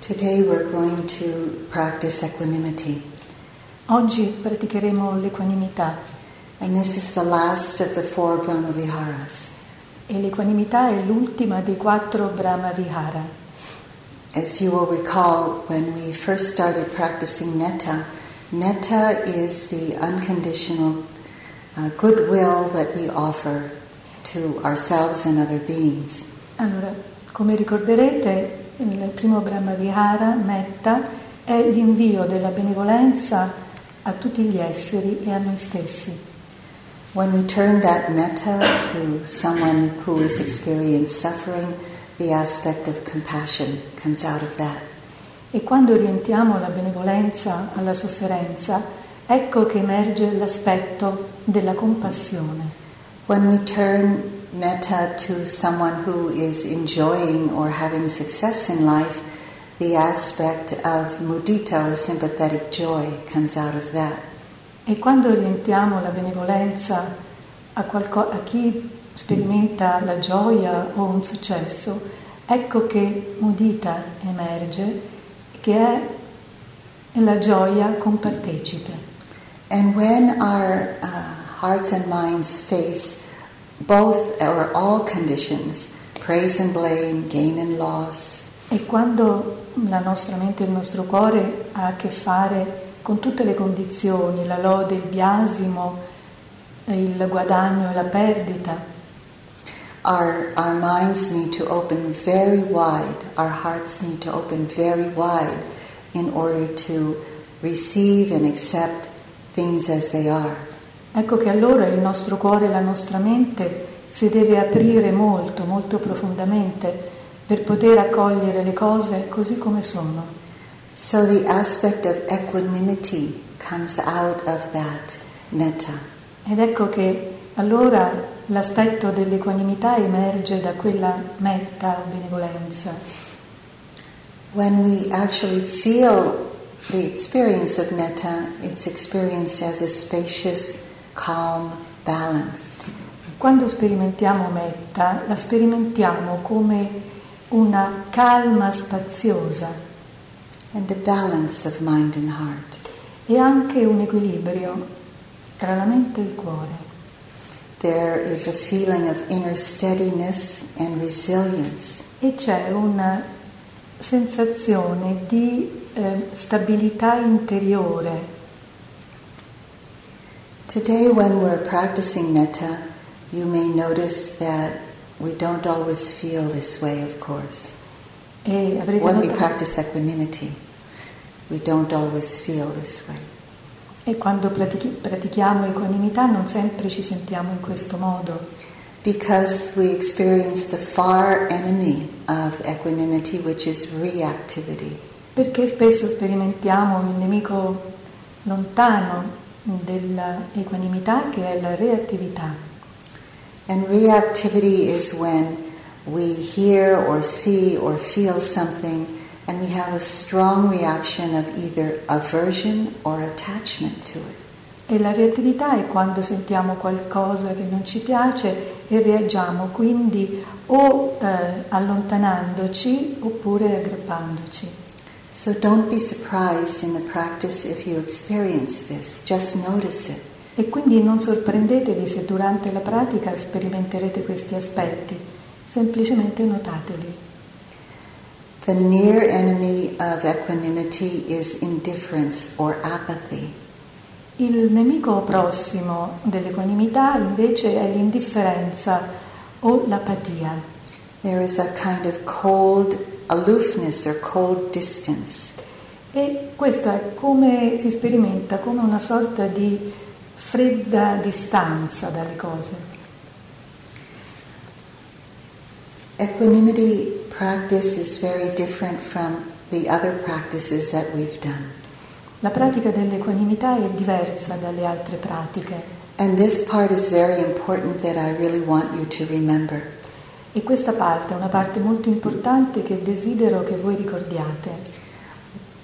Today we're going to practice equanimity, Oggi praticheremo l'equanimità and this is the last of the four Brahmaviharas. e l'equanimità è l'ultima dei quattro Brahma Vihara. As you will recall, when we first started practicing metta, metta is the unconditional uh, goodwill that we offer to ourselves and other beings. Allora, come ricorderete, il primo Brahma Vihara, Metta, è l'invio della benevolenza a tutti gli esseri e a noi stessi. When we turn that metta to someone who has experienced suffering, the aspect of compassion comes out of that. E quando orientiamo la benevolenza alla sofferenza, ecco che emerge l'aspetto della compassione. When we turn metta to someone who is enjoying or having success in life, the aspect of mudita or sympathetic joy comes out of that. E quando orientiamo la benevolenza a, qualco- a chi sperimenta la gioia o un successo, ecco che mudita emerge, che è la gioia compartecipe. And when our uh, hearts and minds face both or all conditions, praise and blame, gain and loss, E quando la nostra mente e il nostro cuore ha a che fare con tutte le condizioni, la lode, il biasimo, il guadagno e la perdita, our, our minds need to open very wide, our hearts need to open very wide in order to receive and accept things as they are. Ecco che allora il nostro cuore e la nostra mente si deve aprire molto, molto profondamente per poter accogliere le cose così come sono. So the aspect of equanimity comes out of that metta. Ed ecco che allora l'aspetto dell'equanimità emerge da quella metta benevolenza. When we actually feel the experience of metta, it's experienced as a spacious, calm balance. Quando sperimentiamo metta, la sperimentiamo come una calma spaziosa and a balance of mind and heart. e anche un equilibrio tra la mente e il cuore. There is a feeling of inner steadiness and resilience. E c'è una sensazione di eh, stabilità interiore. Today, when we're practicing metta, you may notice that we don't always feel this way, of course. Eh, e When we practice equanimity, we don't always feel this way. e quando pratichi- pratichiamo equanimità non sempre ci sentiamo in questo modo, Because we experience the far enemy of equanimity, which is reactivity. perché spesso sperimentiamo il nemico lontano dell'equanimità che è la reattività. And reactivity is when we hear or see or feel something and we have a strong reaction of either aversion or attachment to it. E la reattività è quando sentiamo qualcosa che non ci piace e reagiamo quindi o eh, allontanandoci oppure aggrappandoci. So don't be surprised in the practice if you experience this, just notice it. E quindi non sorprendetevi se durante la pratica sperimenterete questi aspetti, semplicemente notateli. The near enemy of equanimity is indifference or apathy. Il nemico prossimo dell'equanimità invece è l'indifferenza o l'apatia. There is a kind of cold aloofness or cold distance. E questo è come si sperimenta come una sorta di fredda distanza dalle cose. Equanimity practice is very different from the other practices that we've done. La pratica dell'equanimità è diversa dalle altre pratiche And this part is very important that I really want you to remember. E questa parte è una parte molto importante che desidero che voi ricordiate.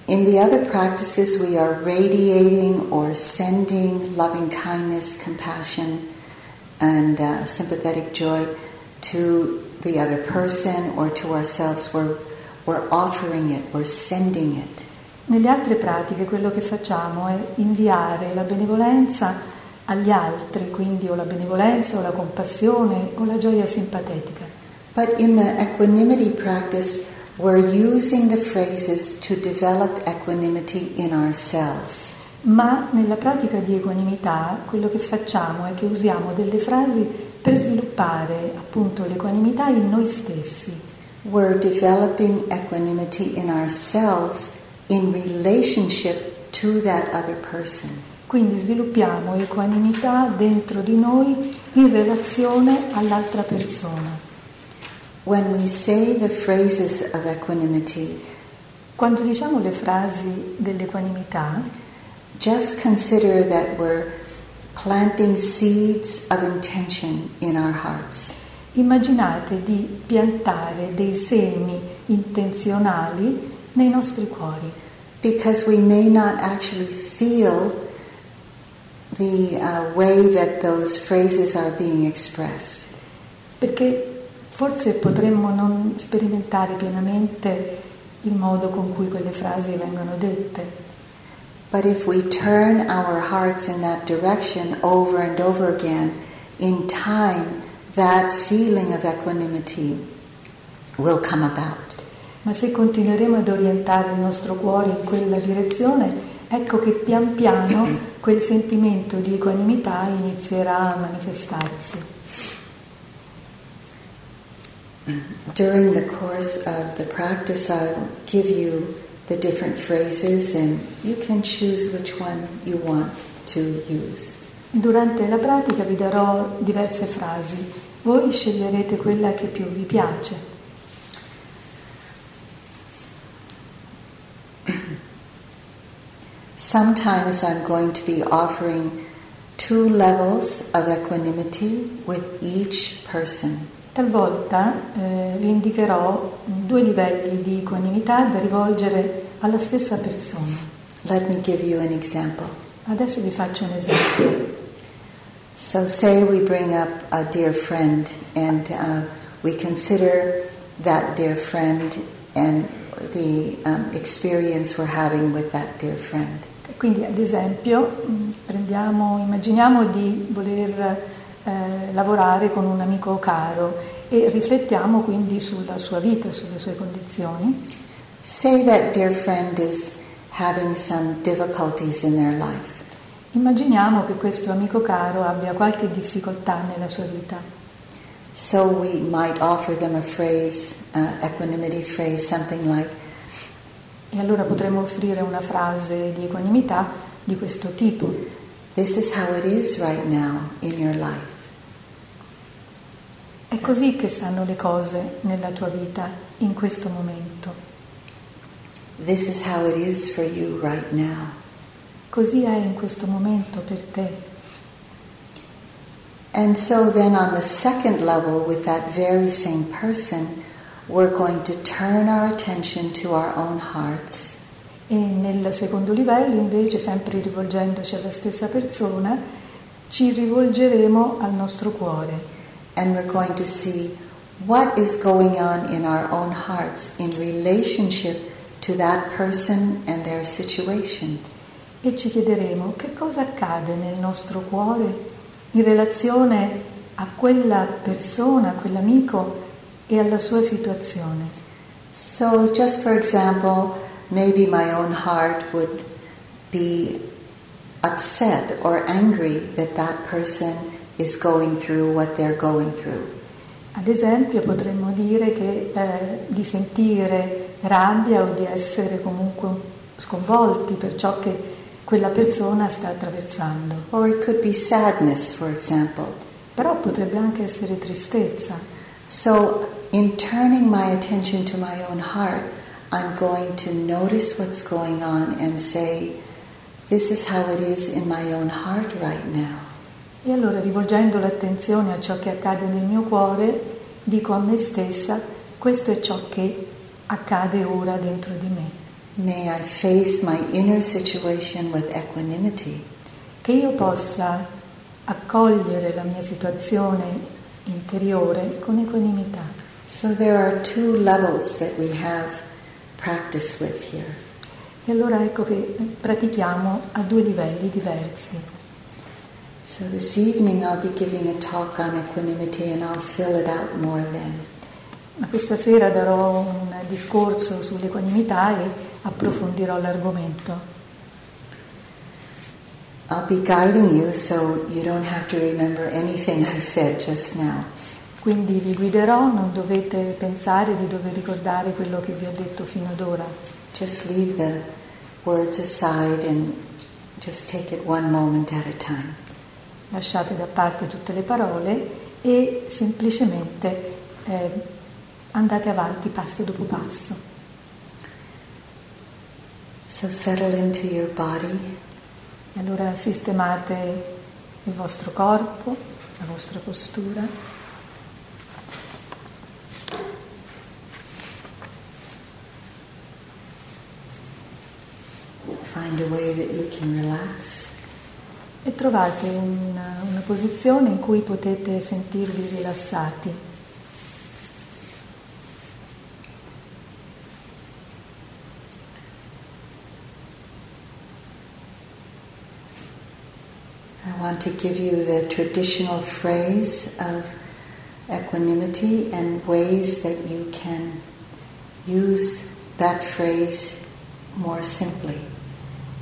In the other practices, we are radiating or sending loving kindness, compassion, and uh, sympathetic joy to the other person or to ourselves. We're, we're offering it, we're sending it. Nelle altre pratiche quello che facciamo è inviare la benevolenza agli altri, quindi o la benevolenza o la compassione o la gioia simpatetica. But in the equanimity practice, we're using the phrases to develop equanimity in ourselves. Ma nella pratica di equanimità quello che facciamo è che usiamo delle frasi per sviluppare appunto l'equanimità in noi stessi. We're developing equanimity in ourselves in relationship to that other person. Quindi sviluppiamo equanimità dentro di noi in relazione all'altra persona. When we say the phrases of equanimity, Quando diciamo le frasi dell'equanimità, just consider that we're planting seeds of intention in our hearts. immaginate di piantare dei semi intenzionali nei nostri cuori, Because we may not actually feel the uh, way that those phrases are being expressed. perché forse potremmo non sperimentare pienamente il modo con cui quelle frasi vengono dette. But if we turn our hearts in that direction over and over again, in time, that feeling of equanimity will come about. Ma se continueremo ad orientare il nostro cuore in quella direzione, ecco che pian piano quel sentimento di equanimità inizierà a manifestarsi. During the course of the practice, I'll give you the different phrases and you can choose which one you want to use. Durante la pratica vi darò diverse frasi, voi sceglierete quella che più vi piace. Sometimes I'm going to be offering two levels of equanimity with each person. Talvolta eh, vi indicherò due livelli di equanimità da rivolgere alla stessa persona. Let me give you an example. Adesso vi faccio un esempio. So, say we bring up a dear friend and uh, we consider that dear friend and the um, experience we're having with that dear friend. Quindi ad esempio mh, prendiamo, immaginiamo di voler eh, lavorare con un amico caro e riflettiamo quindi sulla sua vita, sulle sue condizioni. Say that dear friend is having some difficulties in their life. Immaginiamo che questo amico caro abbia qualche difficoltà nella sua vita. So we might offer them a phrase, uh, equanimity phrase, something like, E allora potremmo offrire una frase di equanimità di questo tipo. This is how it is right now in your life. È così che stanno le cose nella tua vita in questo momento. This is how it is for you right now. Così è in questo momento per te. And so then on the second level, with that very same person, we're going to turn our attention to our own hearts E nel secondo livello, invece, sempre rivolgendoci alla stessa persona, ci rivolgeremo al nostro cuore and we're going to see what is going on in our own hearts in relationship to that person and their situation. e ci chiederemo che cosa accade nel nostro cuore in relazione a quella persona, a quell'amico e alla sua situazione. So, just for example, maybe my own heart would be upset or angry that that person is going through what they're going through. Ad esempio potremmo dire che eh, di sentire rabbia o di essere comunque sconvolti per ciò che quella persona sta attraversando. Or it could be sadness, for example. Però potrebbe anche essere tristezza. So, in turning my attention to my own heart, I'm going to notice what's going on and say, This is how it is in my own heart right now. E allora rivolgendo l'attenzione a ciò che accade nel mio cuore, dico a me stessa, questo è ciò che accade ora dentro di me. May I face my inner situation with equanimity. Che io possa accogliere la mia situazione interiore con equanimità. So, there are two levels that we have practice with here. E allora ecco che pratichiamo a due livelli diversi. So this evening I'll be giving a talk on equanimity and I'll fill it out more then. Ma questa sera darò un discorso sull'equanimità e approfondirò l'argomento. I'll be guiding you so you don't have to remember anything I said just now. Quindi vi guiderò, non dovete pensare di dover ricordare quello che vi ho detto fino ad ora. Just leave the words aside and just take it one moment at a time. Lasciate da parte tutte le parole e semplicemente eh, andate avanti passo dopo passo. So settle into your body. E allora sistemate il vostro corpo, la vostra postura. Find a way that you can relax. E trovate una, una posizione in cui potete sentirvi rilassati. I want to give you the traditional phrase of equanimity and ways that you can use that phrase more simply.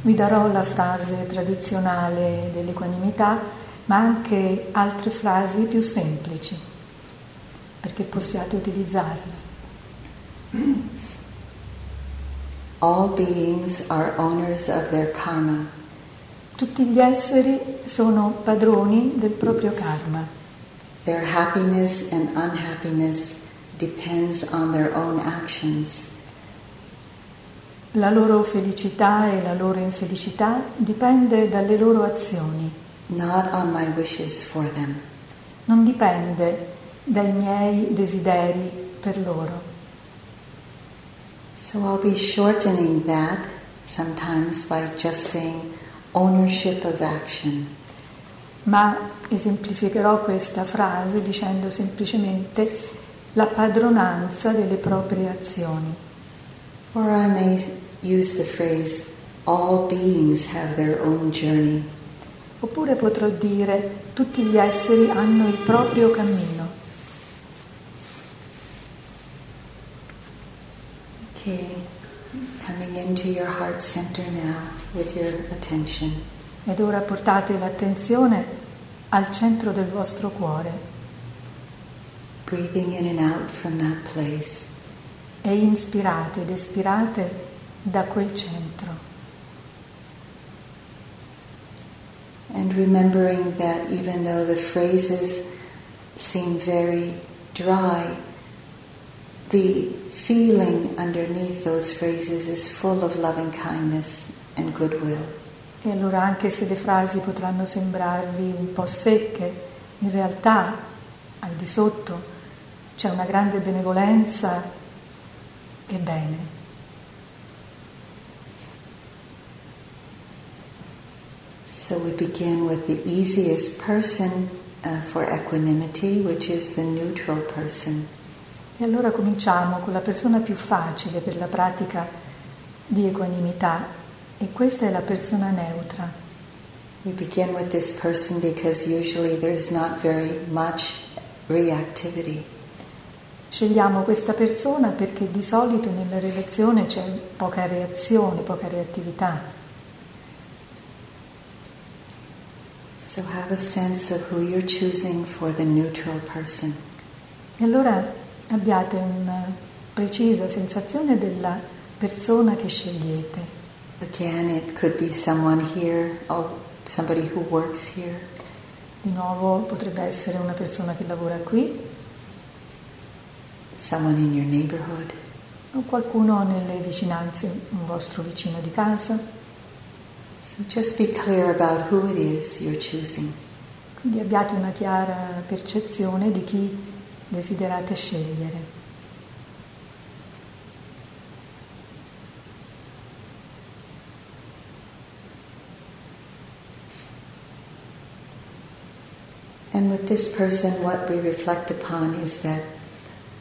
Vi darò la frase tradizionale dell'equanimità, ma anche altre frasi più semplici, perché possiate utilizzarle. All beings are owners of their karma. Tutti gli esseri sono padroni del proprio karma. Their happiness and unhappiness depends on their own actions. La loro felicità e la loro infelicità dipende dalle loro azioni, not on my wishes for them. non dipende dai miei desideri per loro. So I'll be shortening that sometimes by just saying ownership of action. Ma esemplificherò questa frase dicendo semplicemente la padronanza delle proprie azioni. Or I may use the phrase all beings have their own journey. Oppure potrò dire tutti gli esseri hanno il proprio cammino. Okay, coming into your heart center now with your attention. Ed ora portate l'attenzione al centro del vostro cuore breathing in and out from that place. E inspirate ed espirate da quel centro. And remembering that even though the phrases seem very dry, the feeling underneath those phrases is full of loving kindness and goodwill. E allora anche se le frasi potranno sembrarvi un po' secche, in realtà al di sotto c'è una grande benevolenza e bene. So we begin with the easiest person uh, for equanimity, which is the neutral person. E allora cominciamo con la persona più facile per la pratica di equanimità e questa è la persona neutra. We begin with this person because usually there's not very much reactivity. Scegliamo questa persona perché di solito nella relazione c'è poca reazione, poca reattività. So have a sense of who you're choosing for the neutral person. E allora abbiate una precisa sensazione della persona che scegliete. Again, it could be someone here, or somebody who works here, Di nuovo potrebbe essere una persona che lavora qui someone in your neighborhood, o qualcuno nelle vicinanze, un vostro vicino di casa. So just be clear about who it is you're choosing. Quindi abbiate una chiara percezione di chi desiderate scegliere. And with this person, what we reflect upon is that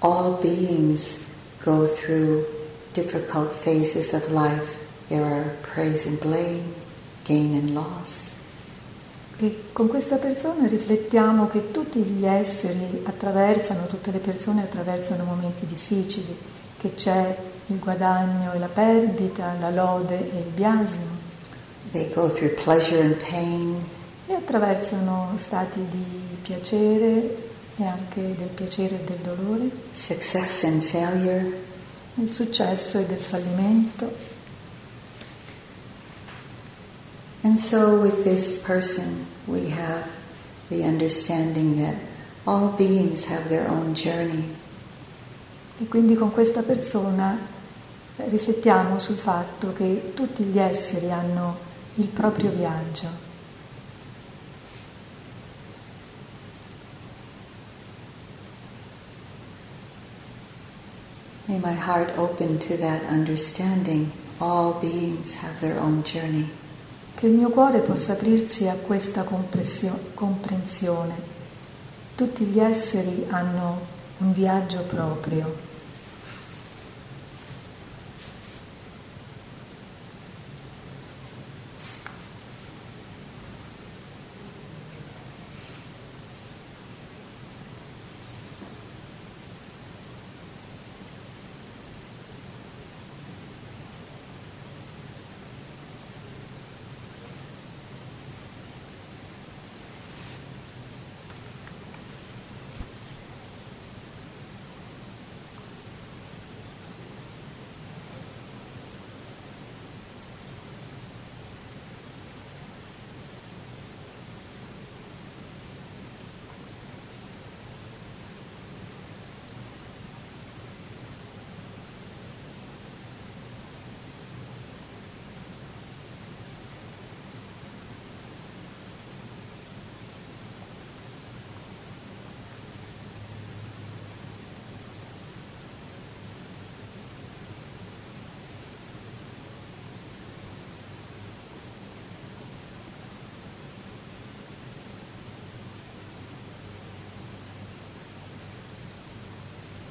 all beings go through difficult phases of life, there are praise and blame, gain and loss. E con questa persona riflettiamo che tutti gli esseri attraversano, tutte le persone attraversano momenti difficili, che c'è il guadagno e la perdita, la lode e il biasimo. They go through pleasure and pain, e attraversano stati di piacere e anche del piacere e del dolore, success and failure, del successo e del fallimento. And so, with this person, we have the understanding that all beings have their own journey. E quindi con questa persona eh, riflettiamo sul fatto che tutti gli esseri hanno il proprio viaggio. May my heart open to that understanding. All beings have their own journey. Che il mio cuore possa aprirsi a questa comprensione. Tutti gli esseri hanno un viaggio proprio.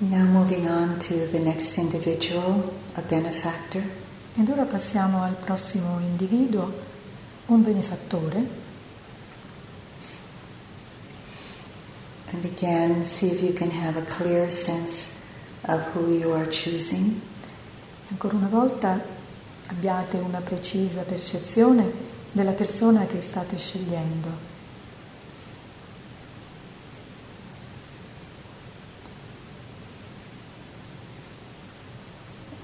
Now moving on to the next individual, a benefactor. Ed ora passiamo al prossimo individuo, un benefattore. And again, see if you can have a clear sense of who you are choosing. Ancora una volta abbiate una precisa percezione della persona che state scegliendo.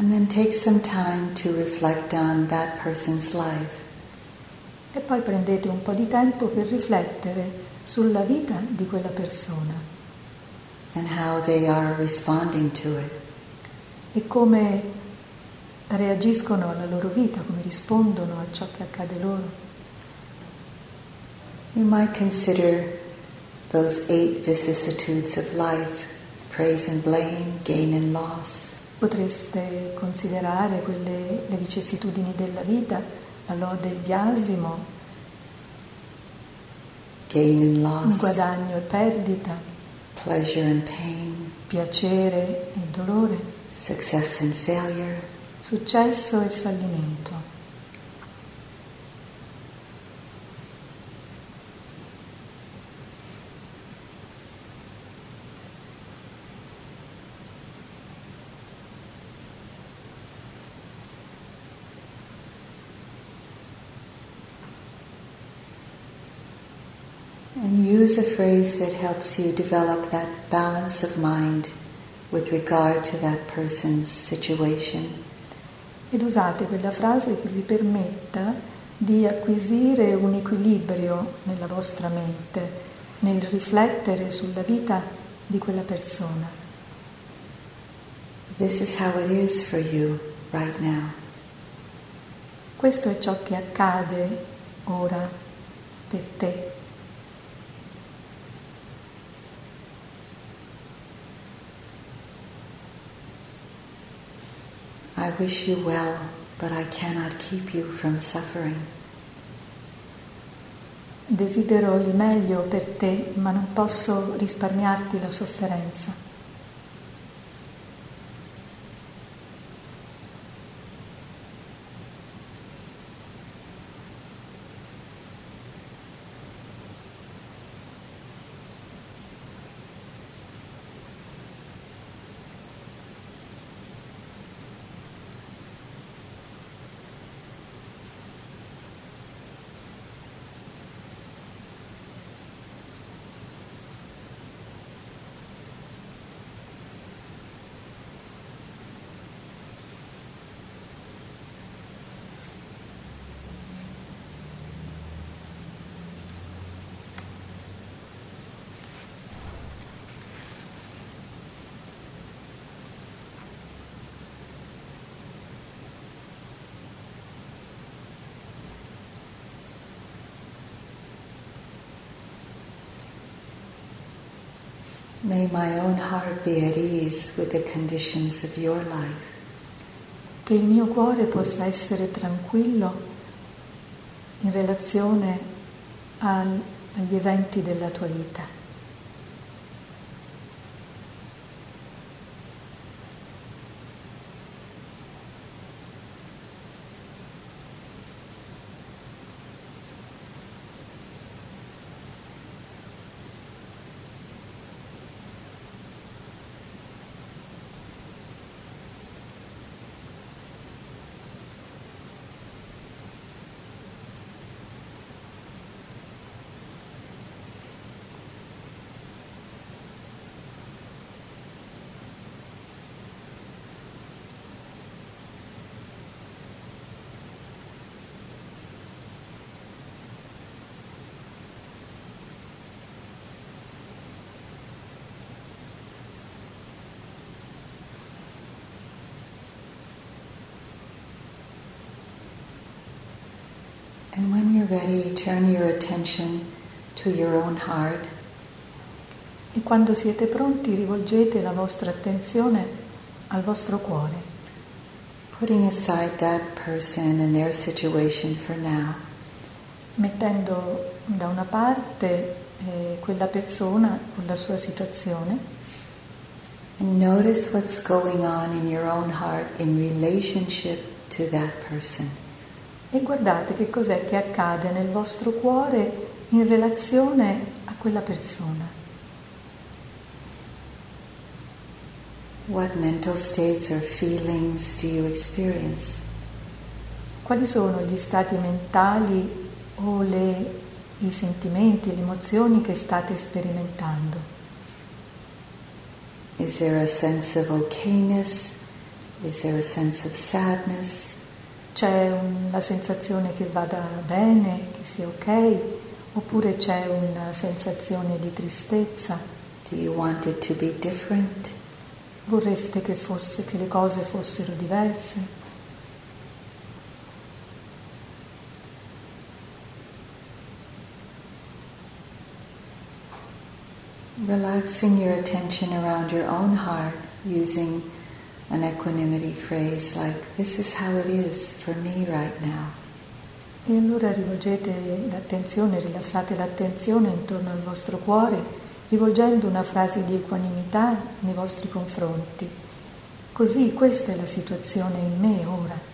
And then take some time to reflect on that person's life. E poi prendete un po' di tempo per riflettere sulla vita di quella persona. And how they are responding to it. E come reagiscono alla loro vita, come rispondono a ciò che accade loro. You might consider those eight vicissitudes of life praise and blame, gain and loss. Potreste considerare quelle, le vicissitudini della vita, la lode e il biasimo, gain and loss, guadagno e perdita, pleasure and pain, piacere e dolore, success and failure, successo e fallimento. Use a phrase that helps you develop that balance of mind with regard to that person's situation. Ed usate quella frase che vi permetta di acquisire un equilibrio nella vostra mente, nel riflettere sulla vita di quella persona. This is how it is for you right now. Questo è ciò che accade ora per te. I wish you well, but I cannot keep you from suffering. Desidero il meglio per te, ma non posso risparmiarti la sofferenza. May my own heart be at ease with the conditions of your life. Che il mio cuore possa essere tranquillo in relazione al, agli eventi della tua vita. And when you're ready, turn your attention to your own heart. E quando siete pronti rivolgete la vostra attenzione al vostro cuore. Putting aside that person and their situation for now. Mettendo da una parte eh, quella persona con la sua situazione. And notice what's going on in your own heart in relationship to that person. E guardate che cos'è che accade nel vostro cuore in relazione a quella persona. What mental states or feelings do you experience? Quali sono gli stati mentali o le, i sentimenti, le emozioni che state sperimentando? Is there a sense of okayness? Is there a sense of sadness? C'è la sensazione che vada bene, che sia ok, oppure c'è una sensazione di tristezza? Do you want it to be different? Vorreste che, fosse, che le cose fossero diverse? Relaxing your attention around your own heart using an equanimity phrase like, This is how it is for me right now. E allora rivolgete l'attenzione, rilassate l'attenzione intorno al vostro cuore, rivolgendo una frase di equanimità nei vostri confronti. Così questa è la situazione in me ora.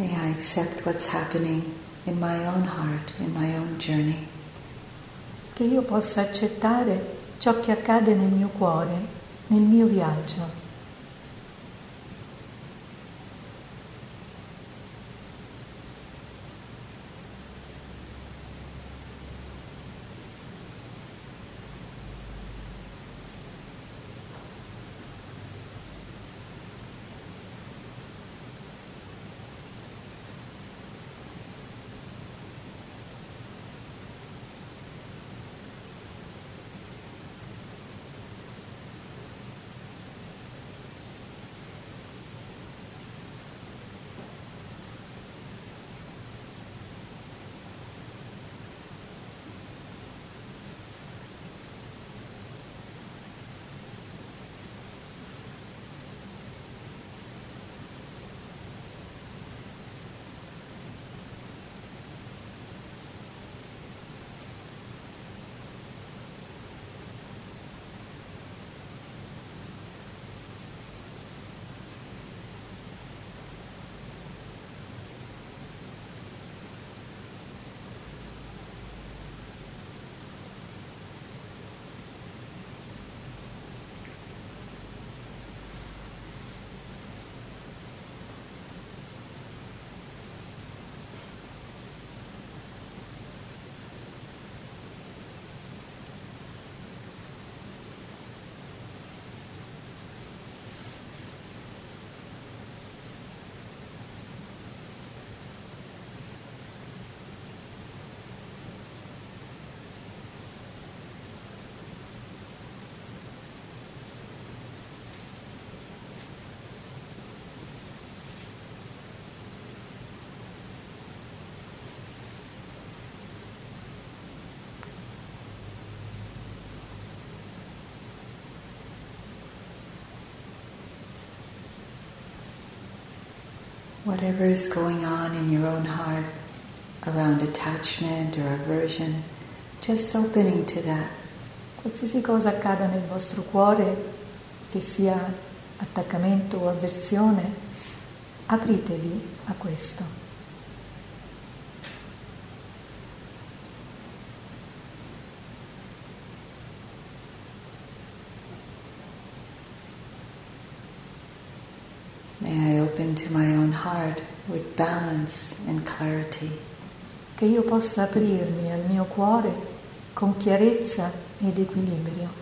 May I accept what's happening in my own heart, in my own journey. Che io possa accettare ciò che accade nel mio cuore, nel mio viaggio. Whatever is going on in your own heart around attachment or aversion, just opening to that. Qualsiasi cosa accada nel vostro cuore, che sia attaccamento o avversione, apritevi a questo. May I open to my own heart with balance and clarity. Che io possa aprirmi al mio cuore con chiarezza ed equilibrio.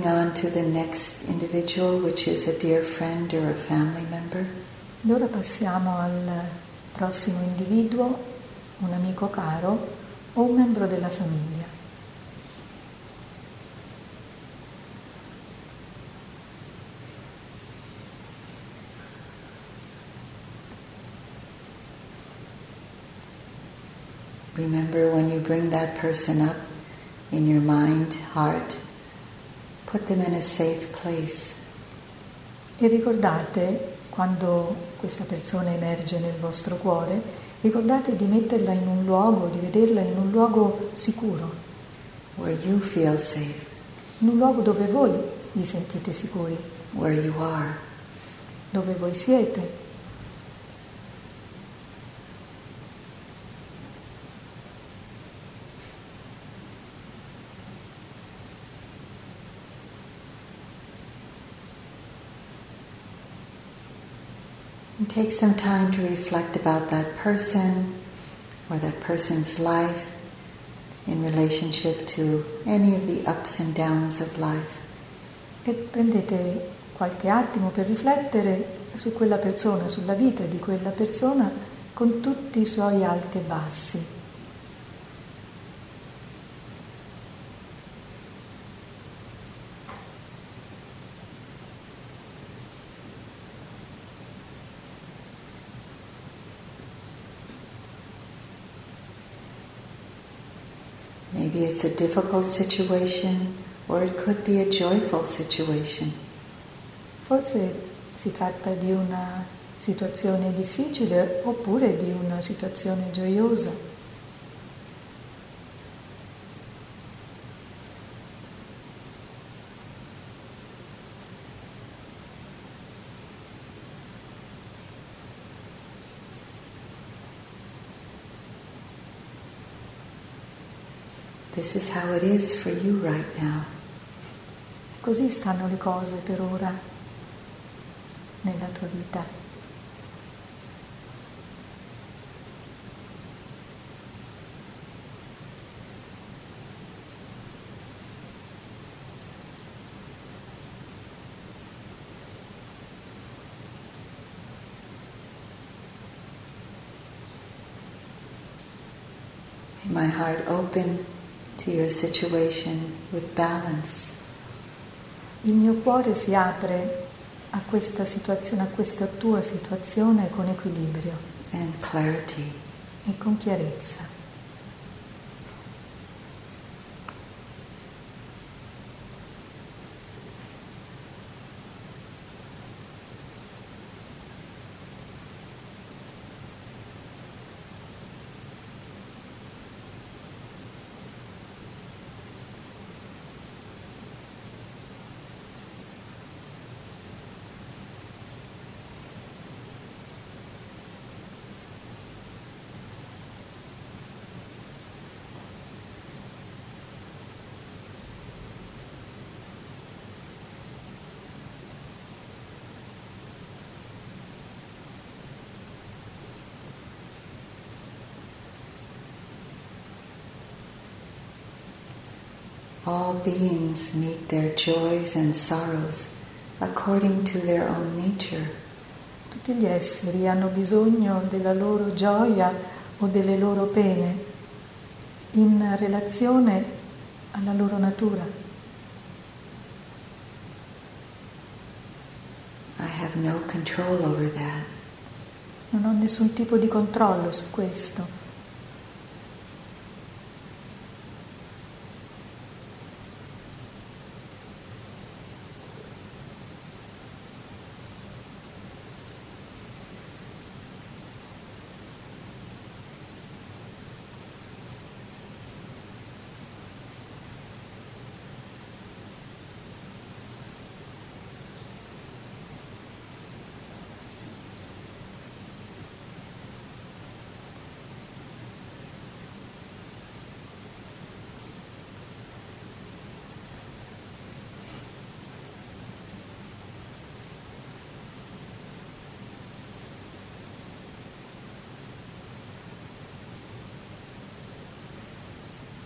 Moving on to the next individual, which is a dear friend or a family member. Ed ora passiamo al prossimo individuo, un amico caro o un membro della famiglia. Remember when you bring that person up in your mind, heart, put them in a safe place. E ricordate, quando questa persona emerge nel vostro cuore, ricordate di metterla in un luogo, di vederla in un luogo sicuro, where you feel safe, in un luogo dove voi vi sentite sicuri, where you are. dove voi siete. Take some time to reflect about that person or that person's life in relationship to any of the ups and downs of life. E prendete qualche attimo per riflettere su quella persona, sulla vita di quella persona con tutti i suoi alti e bassi. Maybe it's a difficult situation or it could be a joyful situation. Forse si tratta di una situazione difficile oppure di una situazione gioiosa. This is how it is for you right now. Così stanno le cose per ora nella tua vita. My heart open to your situation with balance. Il mio cuore si apre a questa situazione, a questa tua situazione con equilibrio and clarity. e con chiarezza. All beings meet their joys and sorrows according to their own nature. Tutti gli esseri hanno bisogno della loro gioia o delle loro pene in relazione alla loro natura. I have no control over that. Non ho nessun tipo di controllo su questo.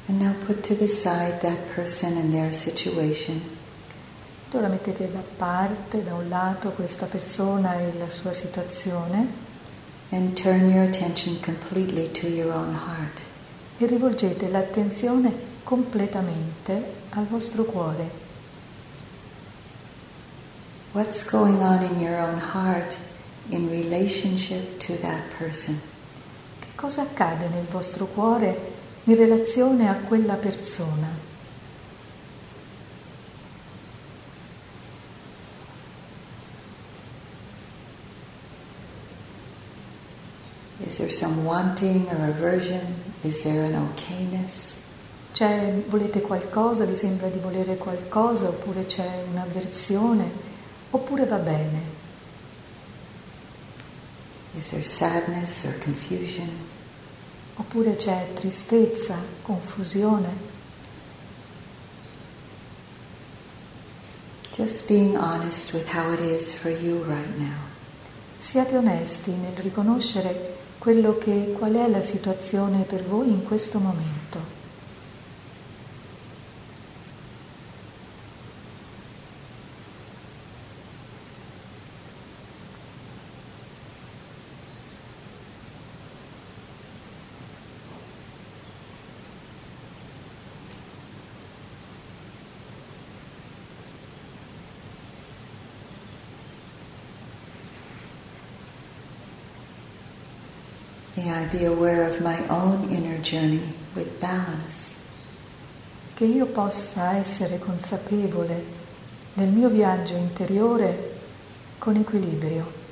And now put to the side that person and their situation. Ora mettete da parte, da un lato, questa persona e la sua situazione And turn your attention completely to your own heart. e rivolgete l'attenzione completamente al vostro cuore. What's going on in your own heart in relationship to that person? Che cosa accade nel vostro cuore in relazione a quella persona? Is there some wanting or aversion? Is there an okayness? C'è, volete qualcosa, vi sembra di volere qualcosa, oppure c'è un'avversione, oppure va bene. Is there sadness or confusion? Oppure c'è tristezza, confusione. Just being honest with how it is for you right now. Siate onesti nel riconoscere quello che, qual è la situazione per voi in questo momento. Be aware of my own inner journey with balance. Che io possa essere consapevole del mio viaggio interiore con equilibrio.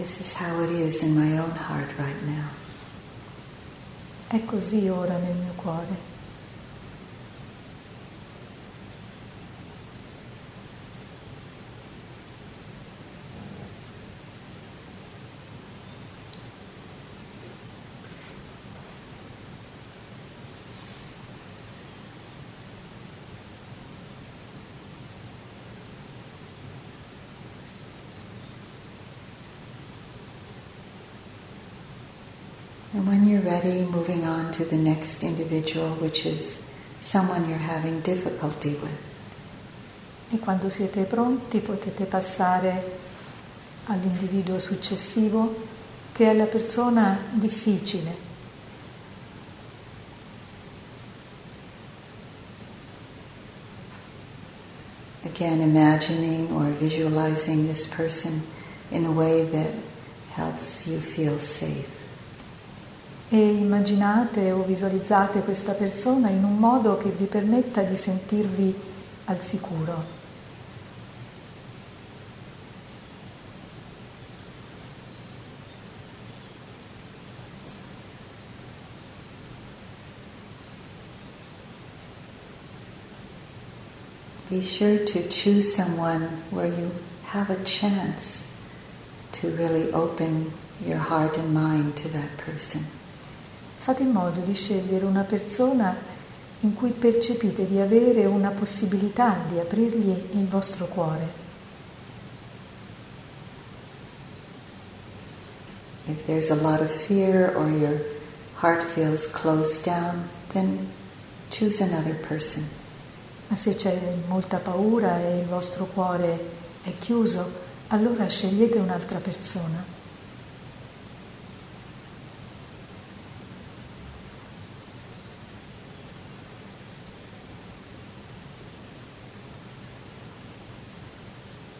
This is how it is in my own heart right now. È così ora nel mio cuore. And when you're ready, moving on to the next individual, which is someone you're having difficulty with. E quando siete pronti potete passare all'individuo successivo che è la persona difficile. Again, imagining or visualizing this person in a way that helps you feel safe. E immaginate o visualizzate questa persona in un modo che vi permetta di sentirvi al sicuro. Be sure to choose someone where you have a chance to really open your heart and mind to that person. Fate in modo di scegliere una persona in cui percepite di avere una possibilità di aprirgli il vostro cuore. If there's a lot of fear or your heart feels closed down, then choose another person. Ma se c'è molta paura e il vostro cuore è chiuso, allora scegliete un'altra persona.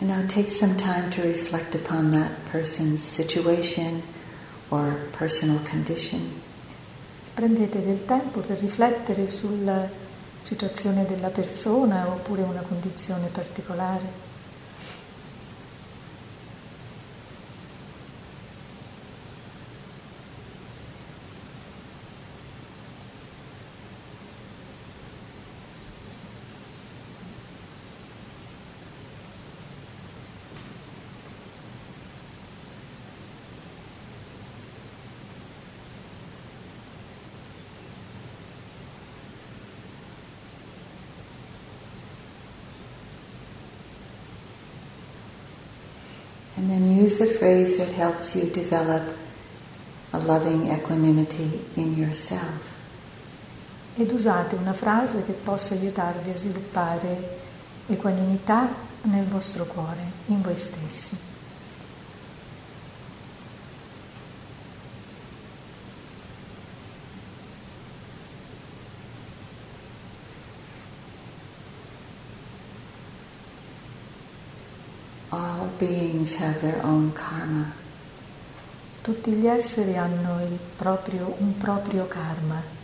And now take some time to reflect upon that person's situation or personal condition. Prendete del tempo per riflettere sulla situazione della persona oppure una condizione particolare. And then use the phrase that helps you develop a loving equanimity in yourself. Ed usate una frase che possa aiutarvi a sviluppare equanimità nel vostro cuore, in voi stessi. Beings have their own karma. Tutti gli esseri hanno proprio, un proprio karma.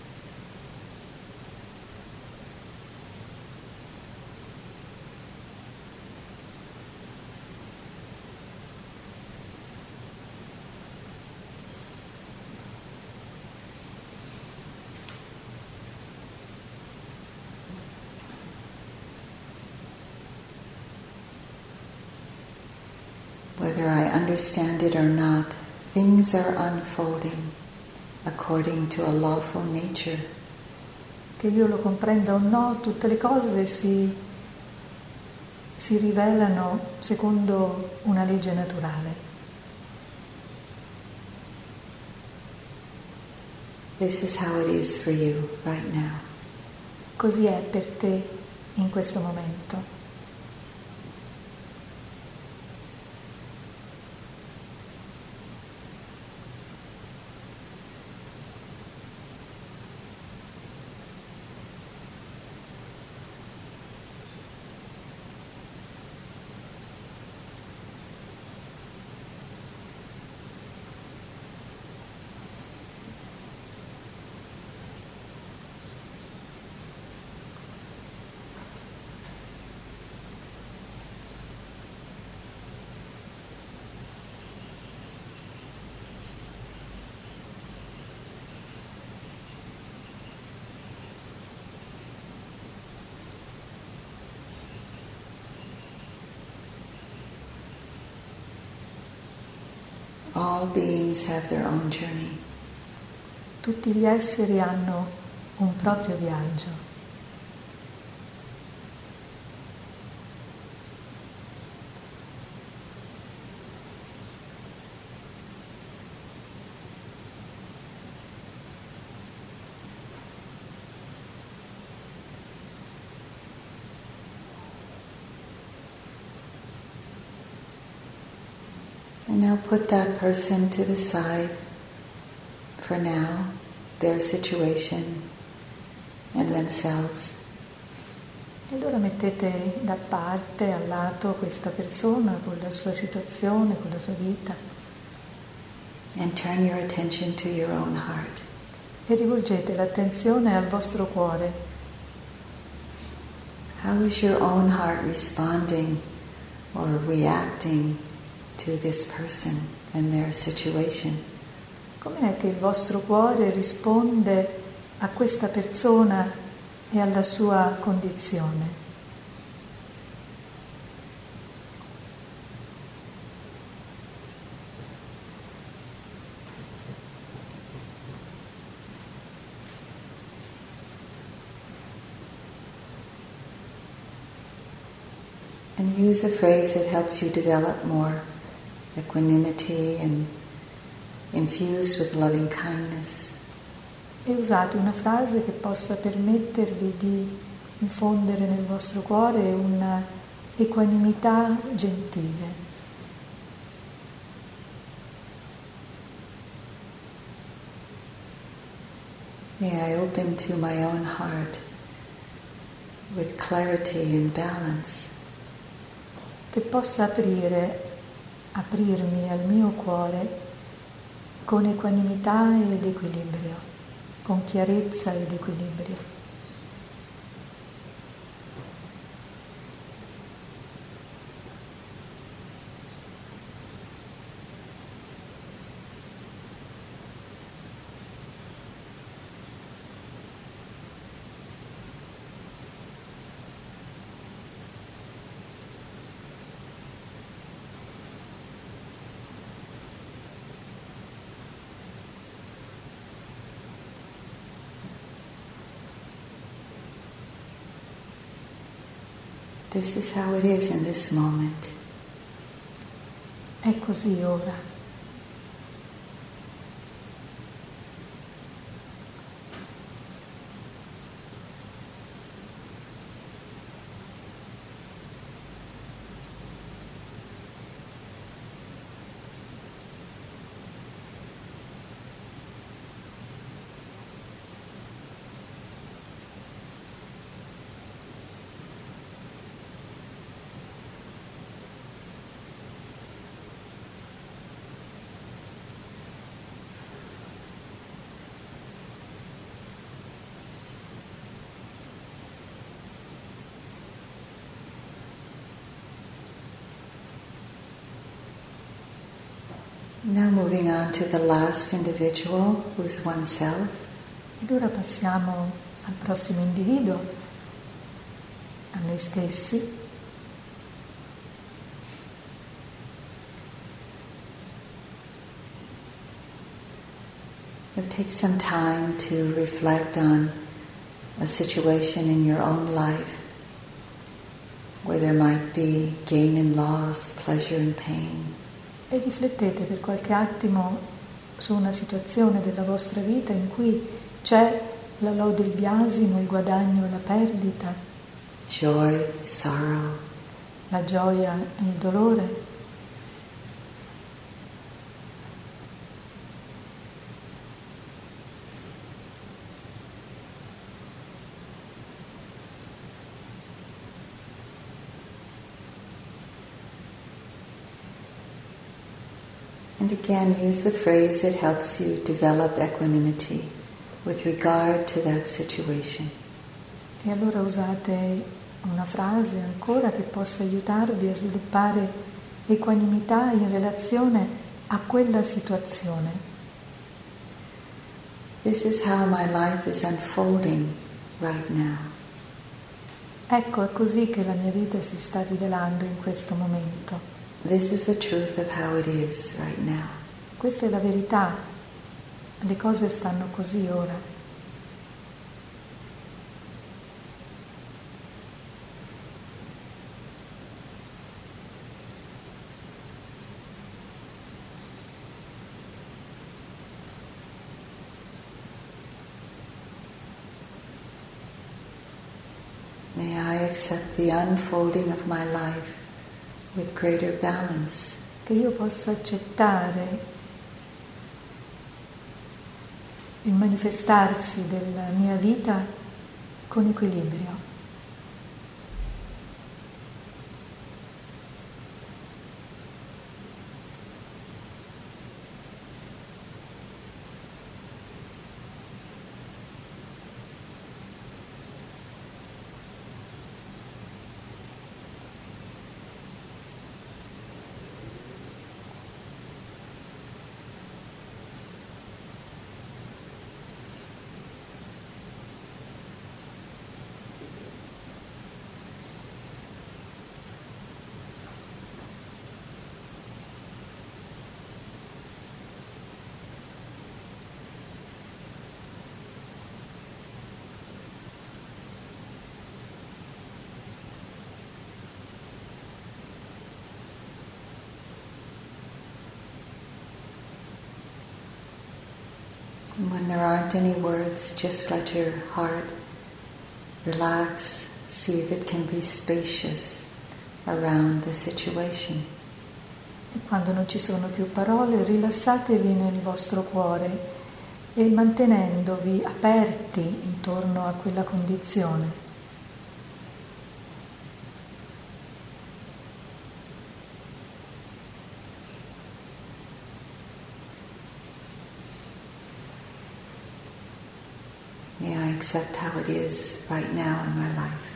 Whether I understand it or not, things are unfolding according to a lawful nature. Che io lo comprenda o no, tutte le cose si, si rivelano secondo una legge naturale. This is how it is for you right now. Così è per te in questo momento. All beings have their own journey. Tutti gli esseri hanno un proprio viaggio. Put that person to the side for now, their situation and themselves. E allora mettete da parte, al lato, questa persona con la sua situazione, con la sua vita. And turn your attention to your own heart. E rivolgete l'attenzione al vostro cuore. How is your own heart responding or reacting to this person and their situation? Com'è che il vostro cuore risponde a questa persona e alla sua condizione? And use a phrase that helps you develop more equanimity and infused with loving kindness. E usate una frase che possa permettervi di infondere nel vostro cuore una equanimità gentile. May I open to my own heart with clarity and balance. Che possa aprire, aprirmi al mio cuore con equanimità ed equilibrio, con chiarezza ed equilibrio. This is how it is in this moment. È così ora. Now moving on to the last individual, who is oneself. Ed ora passiamo al prossimo individuo, a noi stessi. You take some time to reflect on a situation in your own life where there might be gain and loss, pleasure and pain. E riflettete per qualche attimo su una situazione della vostra vita in cui c'è la lode, il biasimo, il guadagno e la perdita, joy, sorrow. la gioia e il dolore. And again, use the phrase that helps you develop equanimity with regard to that situation. E allora usate una frase ancora che possa aiutarvi a sviluppare equanimità in relazione a quella situazione. This is how my life is unfolding right now. Ecco, è così che la mia vita si sta rivelando in questo momento. This is the truth of how it is right now. Questa è la verità. Le cose stanno così ora. May I accept the unfolding of my life with greater balance che io possa accettare il manifestarsi della mia vita con equilibrio. When there aren't any words, just let your heart relax, see if it can be spacious around the situation. E quando non ci sono più parole, rilassatevi nel vostro cuore e mantenendovi aperti intorno a quella condizione. Accept how it is right now in my life.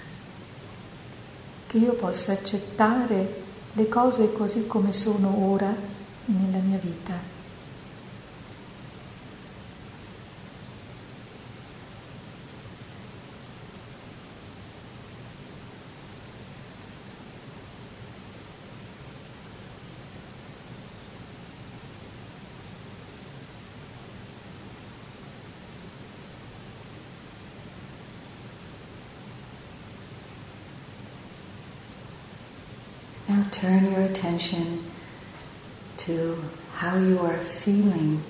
Che io possa accettare le cose così come sono ora nella mia vita. Turn your attention to how you are feeling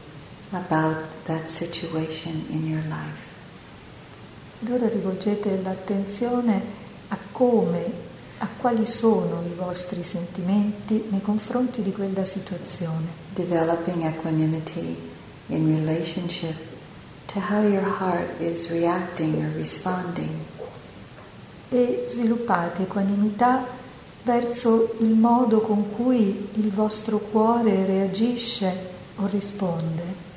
about that situation in your life. Ed ora rivolgete l'attenzione a come, a quali sono i vostri sentimenti nei confronti di quella situazione. Developing equanimity in relationship to how your heart is reacting or responding. E sviluppate equanimità verso il modo con cui il vostro cuore reagisce o risponde.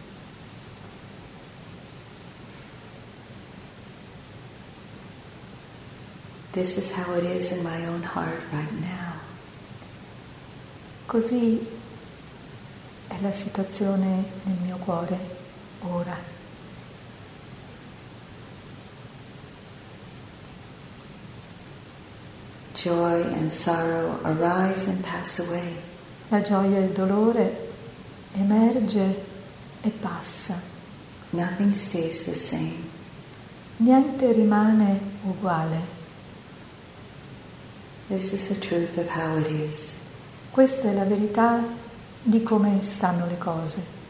This is how it is in my own heart right now. Così è la situazione nel mio cuore ora. Joy and sorrow arise and pass away. La gioia e il dolore emerge e passa. Nothing stays the same. Niente rimane uguale. This is the truth of how it is. Questa è la verità di come stanno le cose.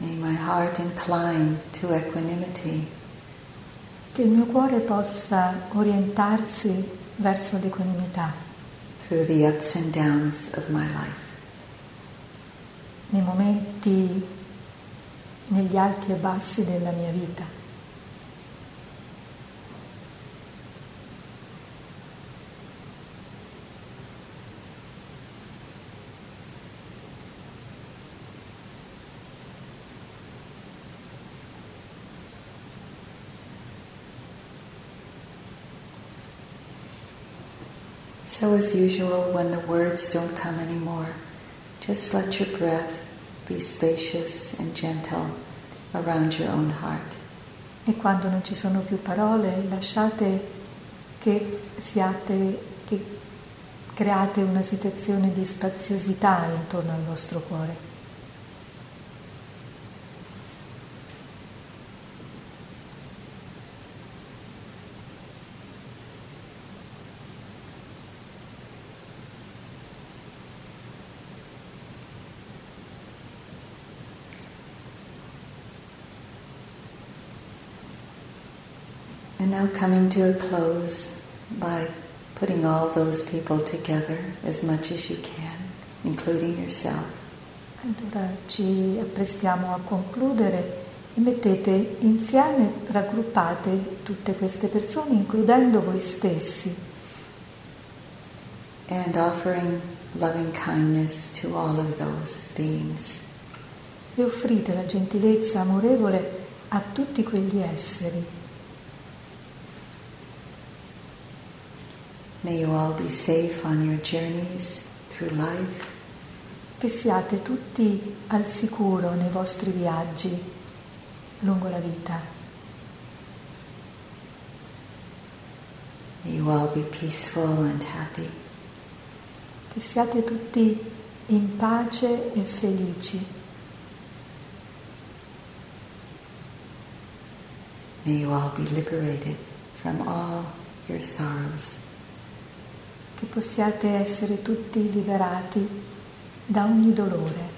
May my heart incline to equanimity. Che il mio cuore possa orientarsi verso l'equanimità through the ups and downs of my life. nei momenti, negli alti e bassi della mia vita. So, as usual, when the words don't come anymore, just let your breath be spacious and gentle around your own heart. E quando non ci sono più parole, lasciate che siate, che create una situazione di spaziosità intorno al vostro cuore. And now coming to a close by putting all those people together as much as you can, including yourself. Allora ci apprestiamo a concludere e mettete insieme, raggruppate tutte queste persone, includendo voi stessi. And offering loving kindness to all of those beings. E offrite la gentilezza amorevole a tutti quegli esseri. May you all be safe on your journeys through life. Che siate tutti al sicuro nei vostri viaggi lungo la vita. May you all be peaceful and happy. Che siate tutti in pace e felici. May you all be liberated from all your sorrows. Che possiate essere tutti liberati da ogni dolore.